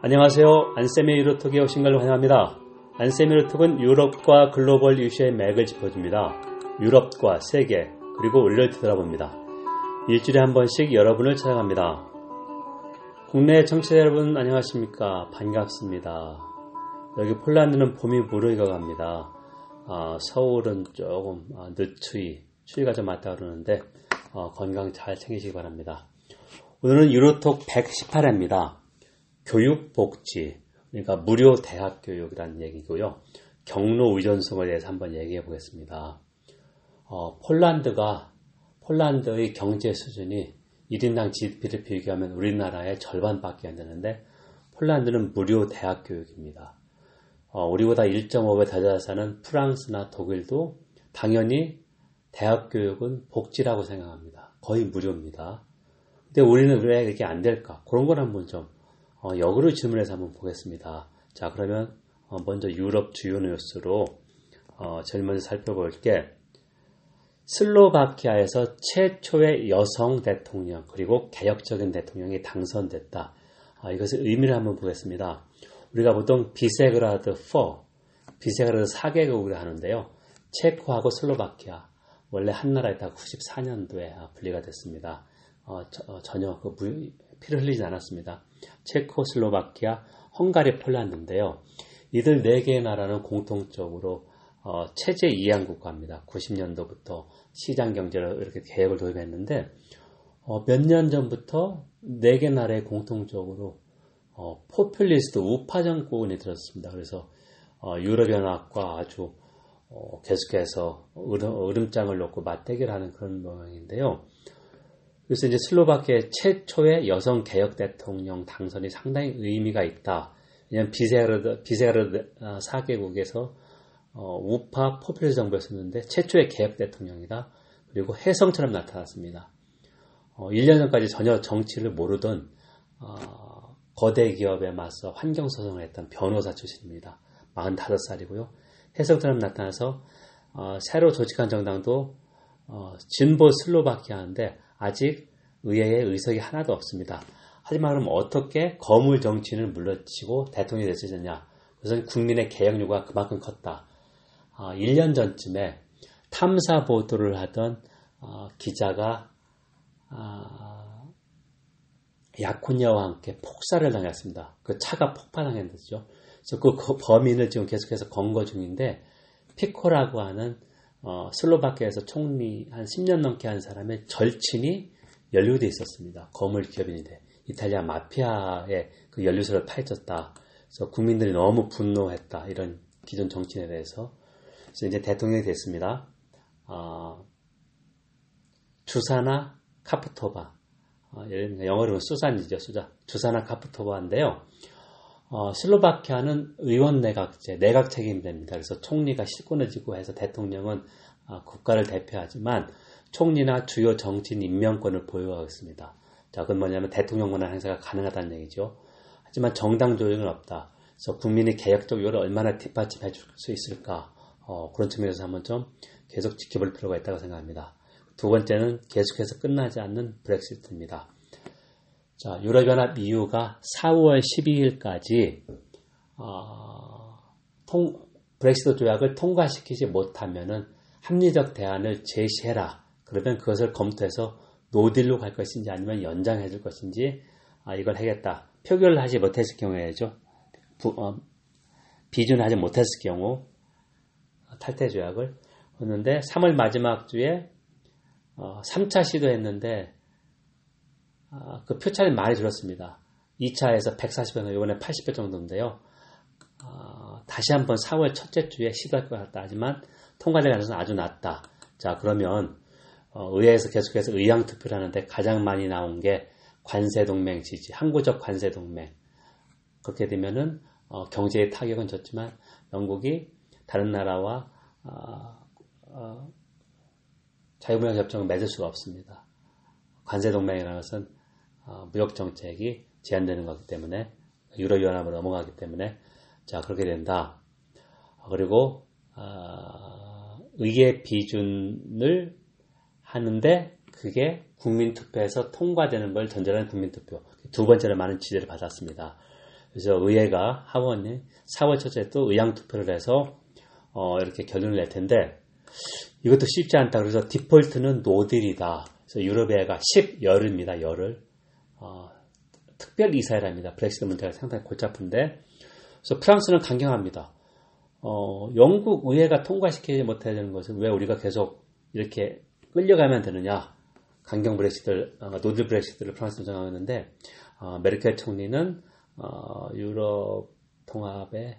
안녕하세요. 안쌤의 유로톡에 오신 걸 환영합니다. 안쌤의 유로톡은 유럽과 글로벌 이슈의 맥을 짚어줍니다. 유럽과 세계, 그리고 원리를 되돌아봅니다. 일주일에 한 번씩 여러분을 찾아갑니다. 국내 청취자 여러분 안녕하십니까? 반갑습니다. 여기 폴란드는 봄이 무르익어갑니다. 아, 서울은 조금 아, 늦추위, 추위가 좀 맞다 그러는데 어, 건강 잘 챙기시기 바랍니다. 오늘은 유로톡 118회입니다. 교육복지, 그러니까 무료 대학 교육이라는 얘기고요. 경로 의존성에 대해서 한번 얘기해 보겠습니다. 어, 폴란드가 폴란드의 경제 수준이 1인당 GDP를 비교하면 우리나라의 절반밖에 안 되는데 폴란드는 무료 대학 교육입니다. 어, 우리보다 1.5배 더잘 사는 프랑스나 독일도 당연히 대학 교육은 복지라고 생각합니다. 거의 무료입니다. 근데 우리는 왜 이렇게 안 될까? 그런 걸 한번 좀 어, 역으로 질문해서 한번 보겠습니다. 자, 그러면 어, 먼저 유럽 주요 뉴스로 어, 제일 먼저 살펴볼 게 슬로바키아에서 최초의 여성 대통령 그리고 개혁적인 대통령이 당선됐다. 아, 이것의 의미를 한번 보겠습니다. 우리가 보통 비세그라드 4, 비세그라드 4개국을 하는데요. 체코하고 슬로바키아 원래 한 나라였다가 94년도에 분리가 됐습니다. 어, 저, 어, 전혀 그 무, 피를 흘리지 않았습니다. 체코슬로바키아, 헝가리, 폴란드인데요. 이들 네 개의 나라는 공통적으로 어, 체제 이양 국가입니다. 90년도부터 시장 경제를 이렇게 계획을 도입했는데 어, 몇 년 전부터 네 개 나라의 공통적으로 어, 포퓰리스트 우파 정권이 들었습니다. 그래서 어, 유럽연합과 아주 어, 계속해서 으름, 장을 놓고 맞대결하는 그런 모양인데요. 그래서 이제 슬로바키아 최초의 여성 개혁 대통령 당선이 상당히 의미가 있다. 왜냐하면 비세그라드 비세그라드 4개국에서 어, 우파 포퓰리스트 정부였었는데 최초의 개혁 대통령이다. 그리고 혜성처럼 나타났습니다. 어, 1년 전까지 전혀 정치를 모르던 어, 거대 기업에 맞서 환경 소송을 했던 변호사 출신입니다. 45살이고요. 혜성처럼 나타나서 어, 새로 조직한 정당도 어, 진보 슬로바키아인데 아직 의회에 의석이 하나도 없습니다. 하지만 그럼 어떻게 거물 정치인을 물러치고 대통령이 됐느냐? 그것은 국민의 개혁 요구가 그만큼 컸다. 어, 1년 전쯤에 탐사 보도를 하던 어, 기자가 어, 약혼녀와 함께 폭사를 당했습니다. 그 차가 폭파당했는데죠. 그래서 그 범인을 지금 계속해서 검거 중인데 피코라고 하는 어, 슬로바키아에서 총리 한 10년 넘게 한 사람의 절친이 연루돼 있었습니다. 거물 기업인인데 이탈리아 마피아의 그 연루소를 파헤쳤다. 그래서 국민들이 너무 분노했다. 이런 기존 정치인에 대해서. 그래서 이제 대통령이 됐습니다. 어, 주사나 카프토바. 어, 영어로는 수산이죠. 수자. 주사나 카프토바인데요. 어, 슬로바키아는 의원 내각제, 내각 책임제입니다. 그래서 총리가 실권을 쥐고 해서 대통령은 어, 국가를 대표하지만 총리나 주요 정치인 임명권을 보유하고 있습니다. 자, 그건 뭐냐면 대통령 권한 행사가 가능하다는 얘기죠. 하지만 정당 조직은 없다. 그래서 국민이 개혁적 요를 얼마나 뒷받침해 줄 수 있을까? 어, 그런 측면에서 한번 좀 계속 지켜볼 필요가 있다고 생각합니다. 두 번째는 계속해서 끝나지 않는 브렉시트입니다. 자, 유럽연합 EU가 4월 12일까지 어, 통, 브렉시트 조약을 통과시키지 못하면은 합리적 대안을 제시해라. 그러면 그것을 검토해서 노딜로 갈 것인지 아니면 연장해 줄 것인지 아, 이걸 하겠다. 표결을 하지 못했을 경우에죠. 부, 어, 비준하지 못했을 경우 탈퇴 조약을 했는데 3월 마지막 주에 어, 3차 시도했는데 아, 그 표차는 많이 줄었습니다. 2차에서 140배, 이번에 80배 정도인데요. 아, 다시 한번 4월 첫째 주에 시도할 것 같다. 하지만 통과될 가능성은 아주 낮다. 자, 그러면 어, 의회에서 계속해서 의향 투표를 하는데 가장 많이 나온 게 관세 동맹 지지, 항구적 관세 동맹. 그렇게 되면은 어, 경제의 타격은 졌지만 영국이 다른 나라와 어, 어 자유무역 협정을 맺을 수가 없습니다. 관세 동맹이라는 것은 어, 무역 정책이 제한되는 거기 때문에 유럽연합으로 넘어가기 때문에 자 그렇게 된다. 그리고 어, 의회 비준을 하는데 그게 국민투표에서 통과되는 걸 전제로 한 국민투표 두 번째로 많은 지지를 받았습니다. 그래서 의회가 하원이 4월 첫째 또 의향 투표를 해서 어, 이렇게 결론을 낼 텐데 이것도 쉽지 않다. 그래서 디폴트는 노딜이다. 그래서 유럽의가 10열입니다. 열을. 어, 특별 이사회랍니다. 브렉시트 문제가 상당히 골치 아픈데. 그래서 프랑스는 강경합니다. 어, 영국 의회가 통과시키지 못해야 되는 것은 왜 우리가 계속 이렇게 끌려가면 되느냐. 강경 브렉시트를, 어, 노딜 브렉시트를 프랑스는 정하는데, 어, 메르켈 총리는, 어, 유럽 통합의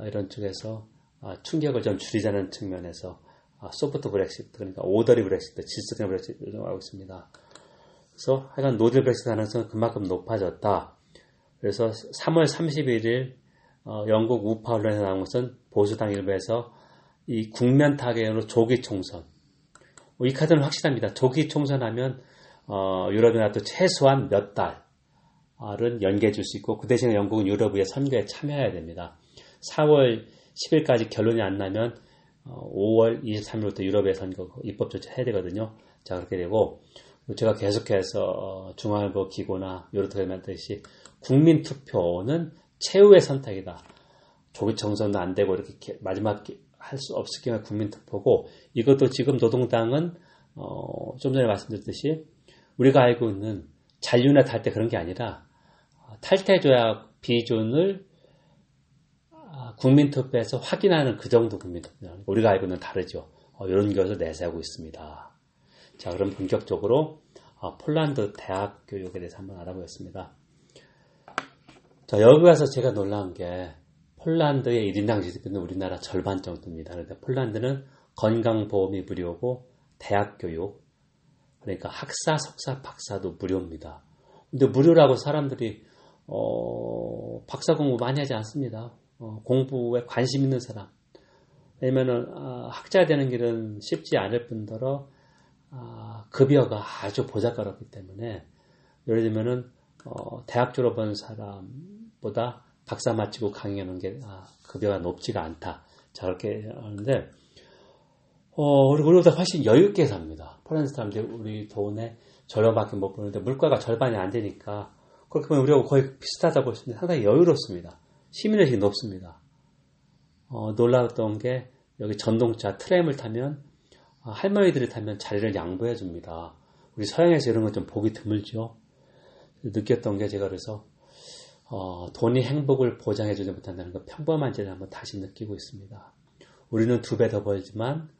이런 쪽에서 어, 충격을 좀 줄이자는 측면에서 아, soft 브렉시트, 그러니까 orderly 브렉시트, 질서적 브렉시트를 정하고 있습니다. 그래서 하여간 브렉시트 가능성은 그만큼 높아졌다. 그래서 3월 31일 어, 영국 우파 언론에서 나온 것은 보수당 일부에서 이 국면 타격으로 조기 총선. 뭐이 카드는 확실합니다. 조기 총선하면 어, 유럽연합도 최소한 몇 달은 연계해 줄 수 있고 그 대신에 영국은 유럽의 선거에 참여해야 됩니다. 4월 10일까지 결론이 안 나면 5월 어, 23일부터 유럽에 선거 입법 조치 해야 되거든요. 자 그렇게 되고 제가 계속해서 어, 중앙일보 기고나 요렇게 말했듯이 국민 투표는 최후의 선택이다. 조기 정선도 안 되고 이렇게 마지막 할 수 없을 경우 국민 투표고 이것도 지금 노동당은 어, 좀 전에 말씀드렸듯이 우리가 알고 있는 잔류나 탈퇴 그런 게 아니라 탈퇴 조약 비준을 국민투표에서 확인하는 그 정도 국민투표. 우리가 알고 있는 다르죠. 어, 이런 것을 내세우고 있습니다. 자, 그럼 본격적으로 어, 폴란드 대학 교육에 대해서 한번 알아보겠습니다. 자, 여기 와서 제가 놀란 게 폴란드의 1인당 GDP는 우리나라 절반 정도입니다. 그런데 폴란드는 건강보험이 무료고 대학 교육, 그러니까 학사, 석사, 박사도 무료입니다. 근데 무료라고 사람들이 어, 박사 공부 많이 하지 않습니다. 어, 공부에 관심 있는 사람. 왜냐면은 어, 학자 되는 길은 쉽지 않을 뿐더러 어, 급여가 아주 보잘것없기 때문에 예를 들면은 어, 대학 졸업한 사람보다 박사 마치고 강의하는 게 아, 급여가 높지가 않다. 자 그렇게 하는데 어, 우리보다 훨씬 여유 있게 삽니다. 폴란드 사람들이 우리 돈에 절반밖에 못 버는데 물가가 절반이 안 되니까 그렇게 보면 우리하고 거의 비슷하다 볼수 있는데 상당히 여유롭습니다. 시민의식이 높습니다. 어, 놀라웠던 게 여기 전동차 트램을 타면 어, 할머니들이 타면 자리를 양보해 줍니다. 우리 서양에서 이런 건 좀 보기 드물죠. 느꼈던 게 제가 그래서 어, 돈이 행복을 보장해 주지 못한다는 거 평범한지를 한번 다시 느끼고 있습니다. 우리는 두 배 더 벌지만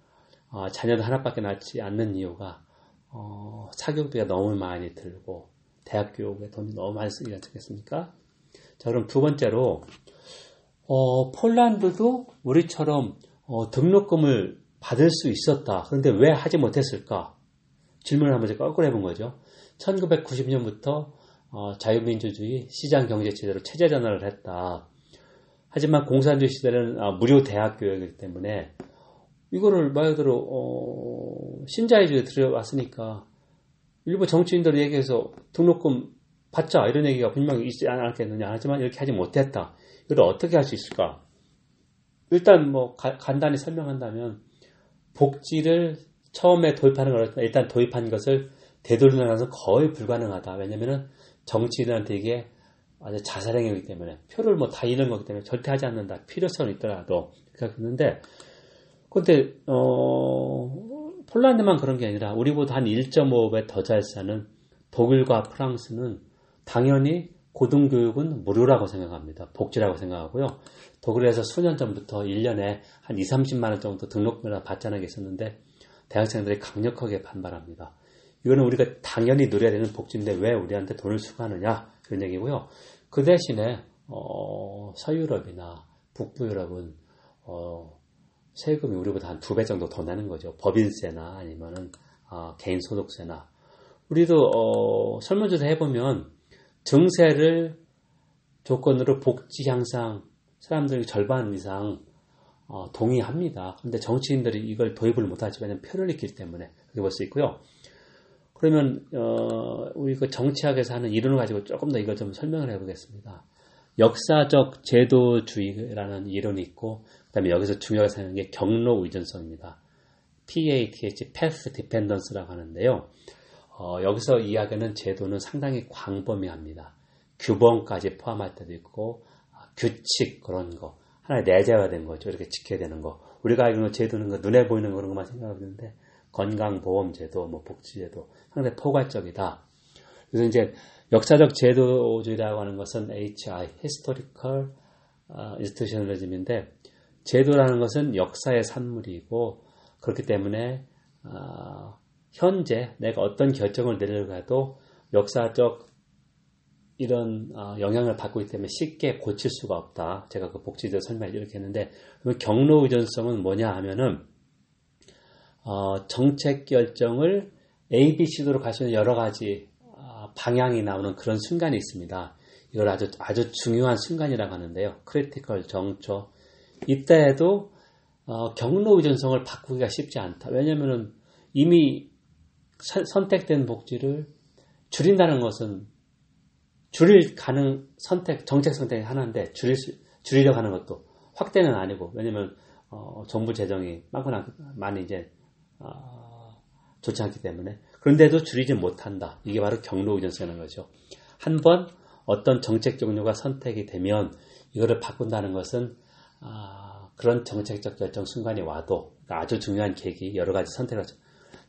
어, 자녀도 하나밖에 낳지 않는 이유가 어, 사교육비가 너무 많이 들고 대학 교육에 돈이 너무 많이 쓰지 않겠습니까? 자, 그럼 두 번째로, 어, 폴란드도 우리처럼 어, 등록금을 받을 수 있었다. 그런데 왜 하지 못했을까? 질문을 한번 거꾸로 해본 거죠. 1990년부터 어, 자유민주주의 시장 경제 체제로 체제 전환을 했다. 하지만 공산주의 시대는 아, 무료 대학 교육이기 때문에 이거를 말 그대로 어, 신자유주의에 들어왔으니까 일부 정치인들 얘기해서 등록금 받자 이런 얘기가 분명히 있지 않았겠느냐 하지만 이렇게 하지 못했다. 이걸 어떻게 할 수 있을까? 일단 뭐 가, 간단히 설명한다면 복지를 처음에 도입하는 걸 일단 도입한 것을 되돌려나가서 거의 불가능하다. 왜냐면은 정치인한테 이게 아주 자살행위이기 때문에 표를 뭐 다 잃는 거기 때문에 절대 하지 않는다. 필요성은 있더라도 그렇게 했는데 근데 어 폴란드만 그런 게 아니라 우리보다 한 1.5배 더 잘 사는 독일과 프랑스는 당연히 고등교육은 무료라고 생각합니다. 복지라고 생각하고요. 독일에서 수년 전부터 1년에 한 2, 30만 원 정도 등록료나 받자는 게 있었는데 대학생들이 강력하게 반발합니다. 이거는 우리가 당연히 누려야 되는 복지인데 왜 우리한테 돈을 수거하느냐 그런 얘기고요. 그 대신에 어, 서유럽이나 북부 유럽은 어, 세금이 우리보다 한 두 배 정도 더 내는 거죠. 법인세나 아니면은 어, 개인 소득세나 우리도 어, 설문조사 해보면 증세를 조건으로 복지 향상 사람들이 절반 이상 어, 동의합니다. 그런데 정치인들이 이걸 도입을 못하지 왜냐하면 표를 잃기 때문에 그렇게 볼 수 있고요. 그러면 어, 우리 그 정치학에서 하는 이론을 가지고 조금 더 이걸 좀 설명을 해보겠습니다. 역사적 제도주의라는 이론이 있고 그다음에 여기서 중요하게 생각하는 게 경로 의존성입니다. PATH, Path Dependence라고 하는데요. 어, 여기서 이야기하는 제도는 상당히 광범위합니다. 규범까지 포함할 때도 있고 아, 규칙 그런 거 하나의 내재화된 거죠. 이렇게 지켜야 되는 거. 우리가 알고 제도는 거 눈에 보이는 그런 것만 생각하는데 건강보험제도, 뭐 복지제도 상당히 포괄적이다. 그래서 이제 역사적 제도주의라고 하는 것은 HI, Historical Institutionalism인데 제도라는 것은 역사의 산물이고 그렇기 때문에 어, 현재 내가 어떤 결정을 내려가도 역사적 이런 어, 영향을 받고 있기 때문에 쉽게 고칠 수가 없다. 제가 그 복지도 설명을 이렇게 했는데 경로 의존성은 뭐냐 하면은 어, 정책 결정을 A, B, C도로 갈 수 있는 여러 가지 어, 방향이 나오는 그런 순간이 있습니다. 이걸 아주 아주 중요한 순간이라고 하는데요. critical juncture 이때에도 어, 경로 의존성을 바꾸기가 쉽지 않다. 왜냐하면 이미 서, 선택된 복지를 줄인다는 것은 줄일 가능 선택 정책 선택이 하나인데 줄일 수, 줄이려고 하는 것도 확대는 아니고 왜냐면 어, 정부 재정이 많거나 많이 이제 어, 좋지 않기 때문에 그런데도 줄이지 못한다. 이게 바로 경로 의존성이라는 거죠. 한 번 어떤 정책 종류가 선택이 되면 이거를 바꾼다는 것은 아, 그런 정책적 결정 순간이 와도 아주 중요한 계기 여러 가지 선택을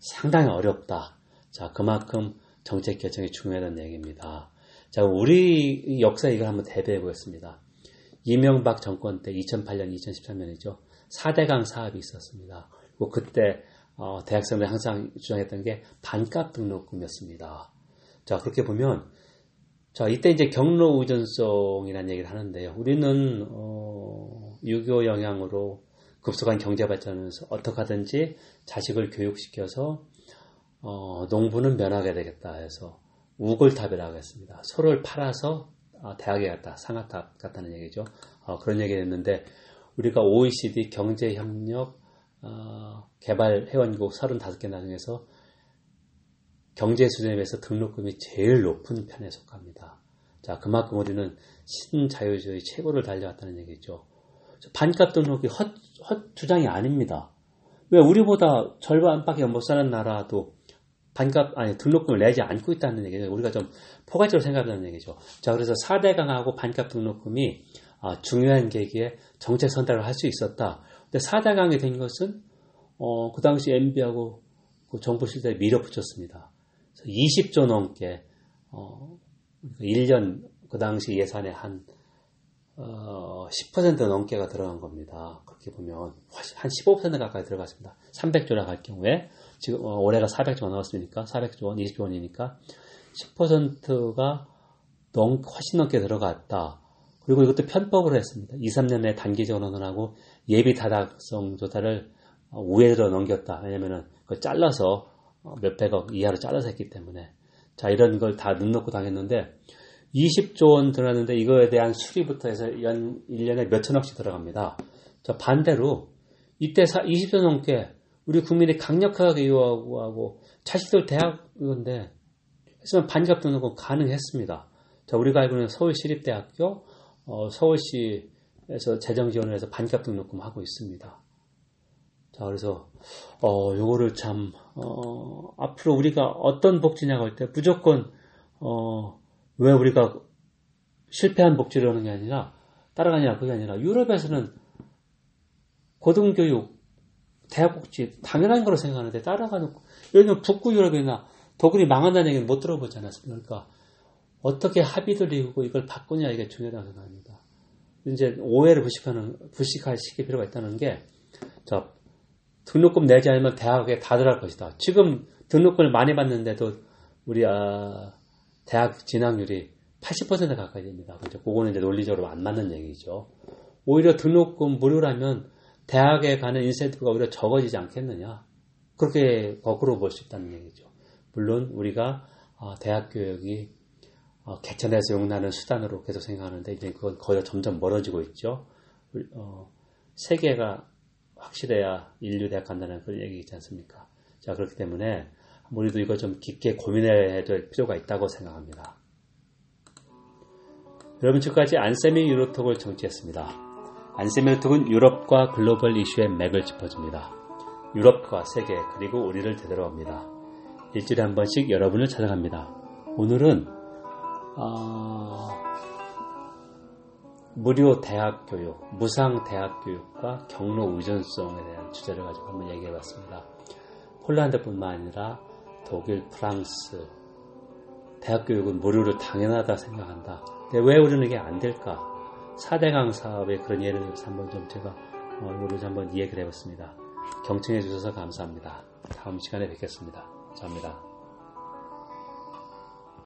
상당히 어렵다. 자 그만큼 정책 결정이 중요하다는 얘기입니다. 자, 우리 역사에 이걸 한번 대비해 보겠습니다. 이명박 정권 때 2008년, 2013년이죠. 4대강 사업이 있었습니다. 그리고 그때 어, 대학생들이 항상 주장했던 게 반값 등록금이었습니다. 자, 그렇게 보면 자, 이때 이제 경로 의존성이라는 얘기를 하는데요. 우리는 어, 유교 영향으로 급속한 경제 발전하면서 어떻게 하든지 자식을 교육시켜서 어, 농부는 면하게 되겠다 해서 우골탑이라고 했습니다. 소를 팔아서 어, 대학에 갔다 상하탑 같다는 얘기죠. 어, 그런 얘기를 했는데 우리가 OECD 경제협력 어, 개발 회원국 35개 나중에서 경제 수준에 비해서 등록금이 제일 높은 편에 속합니다. 자, 그만큼 우리는 신자유주의 최고를 달려왔다는 얘기죠. 반값 등록이 헛, 헛 주장이 아닙니다. 왜 우리보다 절반밖에 못 사는 나라도 반값 아니 등록금을 내지 않고 있다는 얘기죠. 우리가 좀 포괄적으로 생각하는 얘기죠. 자 그래서 4대강하고 반값 등록금이 아, 중요한 계기에 정책 선택을 할 수 있었다. 근데 4대강이 된 것은 어, 그 당시 MB하고 그 정부 시대에 밀어붙였습니다. 20조 넘게 어, 1년 그러니까 그 당시 예산에 한 어, 10% 넘게가 들어간 겁니다. 그렇게 보면 한 15% 가까이 들어갔습니다. 300조라 갈 경우에 지금 어, 올해가 400조 나왔으니까 400조 원, 20조 원이니까 10%가 넘, 훨씬 넘게 들어갔다. 그리고 이것도 편법으로 했습니다. 2, 3년 내에 단기적으로 논하고 예비 타당성 조사를 어, 우회로 넘겼다. 왜냐면은 그 잘라서 어, 몇백억 이하로 잘라서 했기 때문에 자 이런 걸다눈 놓고 당했는데 20조 원 들어갔는데 이거에 대한 수리부터 해서 연 1년에 몇 천억씩 들어갑니다. 자, 반대로 이때 20조 넘게 우리 국민이 강력하게 요구하고 자식들 대학 이건데 했으면 반값 듣는 건 가능했습니다. 자, 우리가 알고 있는 서울시립대학교 어, 서울시에서 재정 지원을 해서 반값 등록금 하고 있습니다. 자, 그래서 어, 요거를 참 어, 앞으로 우리가 어떤 복지냐고 할때 무조건 어, 왜 우리가 실패한 복지를 하는 게 아니라 따라가냐 그게 아니라 유럽에서는 고등교육 대학 복지 당연한 거로 생각하는데 따라가는 여기는 북구 유럽이나 독일이 망한다는 얘기는 못 들어보지 않았습니까? 그러니까 어떻게 합의를 이루고 이걸 바꾸냐 이게 중요하다고 생각합니다. 이제 오해를 부식하는 부식하시킬 필요가 있다는 게 자, 등록금 내지 않으면 대학에 다 들어갈 것이다. 지금 등록금을 많이 받는데도 우리 아, 대학 진학률이 80% 가까이 됩니다. 그죠? 그거는 이제 논리적으로 안 맞는 얘기죠. 오히려 등록금 무료라면 대학에 가는 인센티브가 오히려 적어지지 않겠느냐. 그렇게 거꾸로 볼 수 있다는 얘기죠. 물론 우리가 어, 대학 교육이 어, 개천에서 용나는 수단으로 계속 생각하는데 이제 그건 거의 점점 멀어지고 있죠. 어, 세계가 확실해야 인류 대학 간다는 그런 얘기 있지 않습니까? 자 그렇기 때문에 우리도 이거 좀 깊게 고민해야 될 필요가 있다고 생각합니다. 여러분 지금까지 안세미 유로톡을 정치했습니다. 안세미 유로톡은 유럽과 글로벌 이슈의 맥을 짚어줍니다. 유럽과 세계 그리고 우리를 되돌아 옵니다. 일주일에 한 번씩 여러분을 찾아갑니다. 오늘은 어... 무료 대학 교육, 무상 대학 교육과 경로 의존성에 대한 주제를 가지고 한번 얘기해 봤습니다. 폴란드뿐만 아니라 독일, 프랑스, 대학 교육은 무료로 당연하다 생각한다. 근데 왜 우리는 이게 안 될까? 4대강 사업의 그런 예를 들어서 한번 좀 제가 얼굴을 어, 한번 이야기를 해봤습니다. 경청해 주셔서 감사합니다. 다음 시간에 뵙겠습니다. 감사합니다.